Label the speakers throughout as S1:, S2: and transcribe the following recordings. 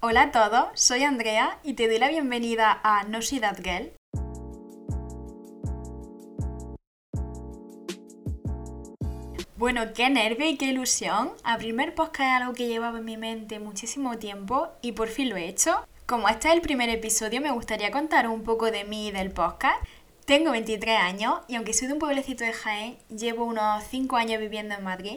S1: Hola a todos, soy Andrea y te doy la bienvenida a No Soy That Girl. Bueno, qué nervio y qué ilusión. Abrirme el podcast es algo que llevaba en mi mente muchísimo tiempo y por fin lo he hecho. Como este es el primer episodio, me gustaría contar un poco de mí y del podcast. Tengo 23 años y aunque soy de un pueblecito de Jaén, llevo unos 5 años viviendo en Madrid.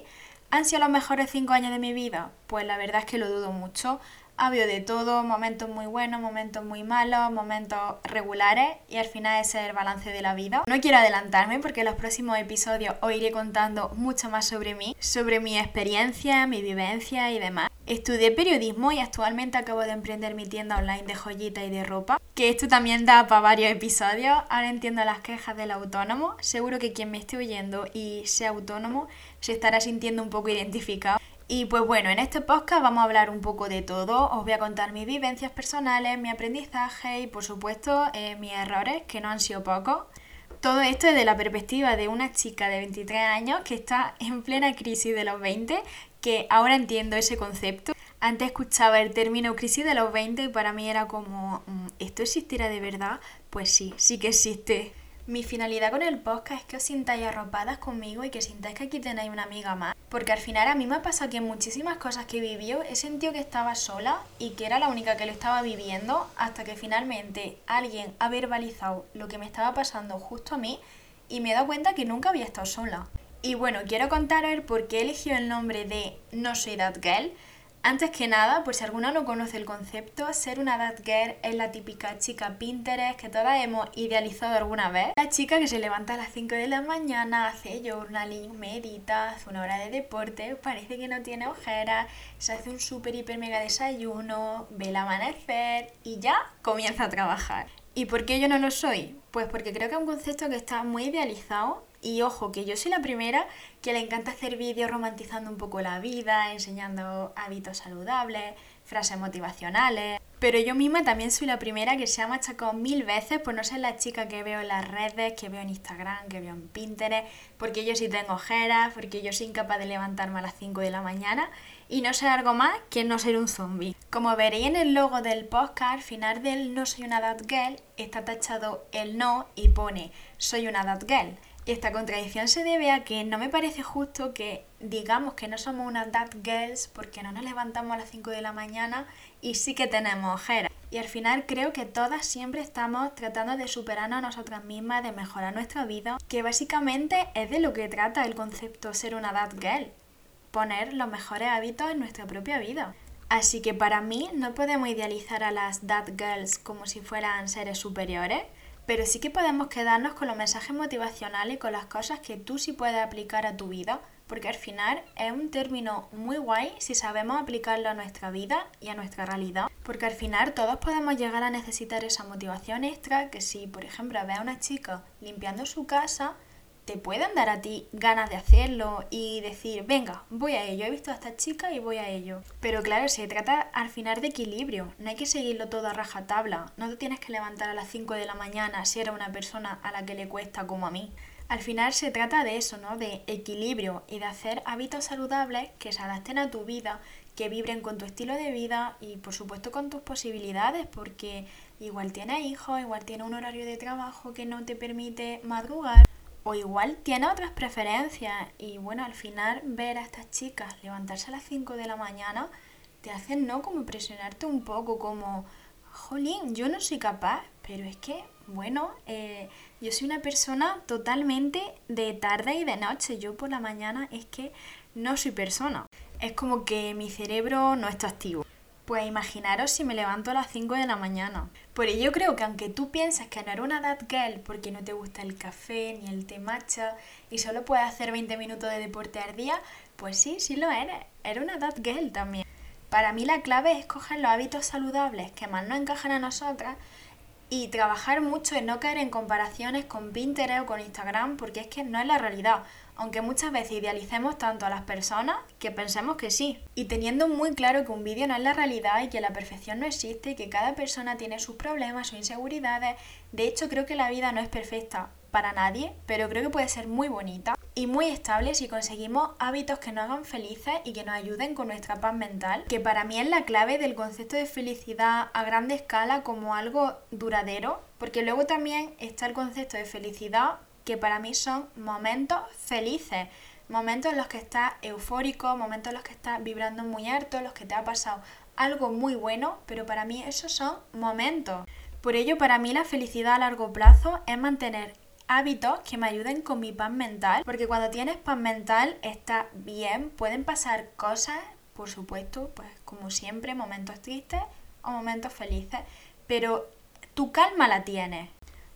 S1: ¿Han sido los mejores 5 años de mi vida? Pues la verdad es que lo dudo mucho ha habido de todo, momentos muy buenos, momentos muy malos, momentos regulares y al final ese es el balance de la vida. No quiero adelantarme porque en los próximos episodios os iré contando mucho más sobre mí, sobre mi experiencia, mi vivencia y demás. Estudié periodismo y actualmente acabo de emprender mi tienda online de joyita y de ropa, que esto también da para varios episodios. Ahora entiendo las quejas del autónomo. Seguro que quien me esté oyendo y sea autónomo se estará sintiendo un poco identificado. Y pues bueno, en este podcast vamos a hablar un poco de todo. Os voy a contar mis vivencias personales, mi aprendizaje y por supuesto eh, mis errores, que no han sido pocos. Todo esto desde la perspectiva de una chica de 23 años que está en plena crisis de los 20, que ahora entiendo ese concepto. Antes escuchaba el término crisis de los 20 y para mí era como, mm, ¿esto existirá de verdad? Pues sí, sí que existe. Mi finalidad con el podcast es que os sintáis arropadas conmigo y que sintáis que aquí tenéis una amiga más. Porque al final a mí me ha pasado que en muchísimas cosas que he vivido he sentido que estaba sola y que era la única que lo estaba viviendo hasta que finalmente alguien ha verbalizado lo que me estaba pasando justo a mí y me he dado cuenta que nunca había estado sola. Y bueno, quiero contaros por qué eligió el nombre de No Soy That Girl antes que nada, pues si alguna no conoce el concepto, ser una that girl es la típica chica Pinterest que todas hemos idealizado alguna vez. La chica que se levanta a las 5 de la mañana, hace journaling, medita, hace una hora de deporte, parece que no tiene ojeras, se hace un súper hiper mega desayuno, ve el amanecer y ya comienza a trabajar. ¿Y por qué yo no lo soy? Pues porque creo que es un concepto que está muy idealizado y ojo, que yo soy la primera que le encanta hacer vídeos romantizando un poco la vida, enseñando hábitos saludables, frases motivacionales. Pero yo misma también soy la primera que se ha machacado mil veces por no ser la chica que veo en las redes, que veo en Instagram, que veo en Pinterest, porque yo sí tengo ojeras, porque yo soy incapaz de levantarme a las 5 de la mañana y no ser algo más que no ser un zombie. Como veréis en el logo del podcast, al final del no soy una that girl está tachado el no y pone soy una that girl. Y esta contradicción se debe a que no me parece justo que digamos que no somos unas that girls porque no nos levantamos a las 5 de la mañana y sí que tenemos ojeras. Y al final creo que todas siempre estamos tratando de superarnos a nosotras mismas, de mejorar nuestra vida, que básicamente es de lo que trata el concepto ser una that girl, poner los mejores hábitos en nuestra propia vida. Así que para mí no podemos idealizar a las that girls como si fueran seres superiores, pero sí que podemos quedarnos con los mensajes motivacionales y con las cosas que tú sí puedes aplicar a tu vida, porque al final es un término muy guay si sabemos aplicarlo a nuestra vida y a nuestra realidad, porque al final todos podemos llegar a necesitar esa motivación extra que si, por ejemplo, ve a una chica limpiando su casa, te pueden dar a ti ganas de hacerlo y decir, venga, voy a ello, he visto a esta chica y voy a ello. Pero claro, se trata al final de equilibrio, no hay que seguirlo todo a rajatabla, no te tienes que levantar a las 5 de la mañana si eres una persona a la que le cuesta como a mí. Al final se trata de eso, ¿no? De equilibrio y de hacer hábitos saludables que se adapten a tu vida, que vibren con tu estilo de vida y por supuesto con tus posibilidades, porque igual tienes hijos, igual tienes un horario de trabajo que no te permite madrugar o igual tiene otras preferencias y bueno, al final ver a estas chicas levantarse a las 5 de la mañana te hacen, ¿no? Como presionarte un poco, como, jolín, yo no soy capaz, pero es que, bueno, eh, yo soy una persona totalmente de tarde y de noche, yo por la mañana es que no soy persona, es como que mi cerebro no está activo. Pues imaginaros si me levanto a las 5 de la mañana. Por ello creo que aunque tú piensas que no eres una that girl porque no te gusta el café ni el té matcha y solo puedes hacer 20 minutos de deporte al día, pues sí, sí lo eres. Eres una that girl también. Para mí la clave es coger los hábitos saludables que más nos encajan a nosotras y trabajar mucho en no caer en comparaciones con Pinterest o con Instagram porque es que no es la realidad aunque muchas veces idealicemos tanto a las personas que pensemos que sí. Y teniendo muy claro que un vídeo no es la realidad y que la perfección no existe y que cada persona tiene sus problemas, sus inseguridades. De hecho, creo que la vida no es perfecta para nadie, pero creo que puede ser muy bonita. Y muy estable si conseguimos hábitos que nos hagan felices y que nos ayuden con nuestra paz mental, que para mí es la clave del concepto de felicidad a grande escala como algo duradero, porque luego también está el concepto de felicidad que para mí son momentos felices, momentos en los que estás eufórico, momentos en los que estás vibrando muy alto, en los que te ha pasado algo muy bueno, pero para mí esos son momentos. Por ello, para mí la felicidad a largo plazo es mantener hábitos que me ayuden con mi paz mental, porque cuando tienes paz mental está bien, pueden pasar cosas, por supuesto, pues como siempre, momentos tristes o momentos felices, pero tu calma la tienes,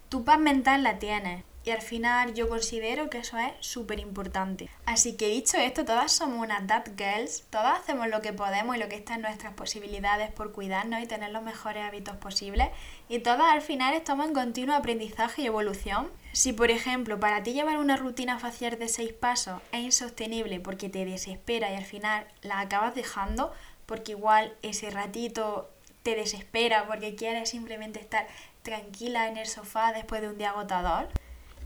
S1: tu paz mental la tienes. Y al final yo considero que eso es súper importante. Así que dicho esto, todas somos unas dad girls, todas hacemos lo que podemos y lo que está en nuestras posibilidades por cuidarnos y tener los mejores hábitos posibles. Y todas al final estamos en continuo aprendizaje y evolución. Si por ejemplo para ti llevar una rutina facial de seis pasos es insostenible porque te desespera y al final la acabas dejando, porque igual ese ratito te desespera porque quieres simplemente estar tranquila en el sofá después de un día agotador,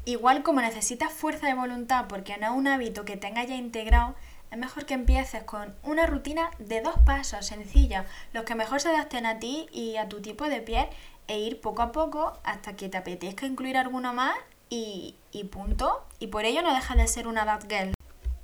S1: Igual como necesitas fuerza de voluntad porque no es un hábito que tengas ya integrado, es mejor que empieces con una rutina de dos pasos sencilla, los que mejor se adapten a ti y a tu tipo de piel e ir poco a poco hasta que te apetezca incluir alguno más y, y punto. Y por ello no dejas de ser una that girl.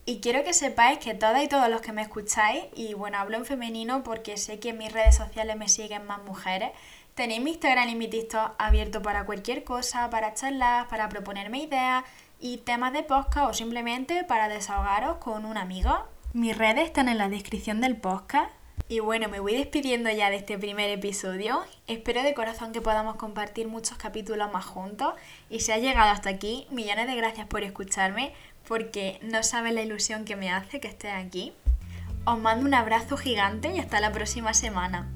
S1: Y quiero que sepáis que todas y todos los que me escucháis, y bueno, hablo en femenino porque sé que en mis redes sociales me siguen más mujeres, Tenéis mi Instagram y mi TikTok abierto para cualquier cosa, para charlas, para proponerme ideas y temas de podcast o simplemente para desahogaros con un amigo. Mis redes están en la descripción del podcast. Y bueno, me voy despidiendo ya de este primer episodio. Espero de corazón que podamos compartir muchos capítulos más juntos. Y si has llegado hasta aquí, millones de gracias por escucharme, porque no sabes la ilusión que me hace que estés aquí. Os mando un abrazo gigante y hasta la próxima semana.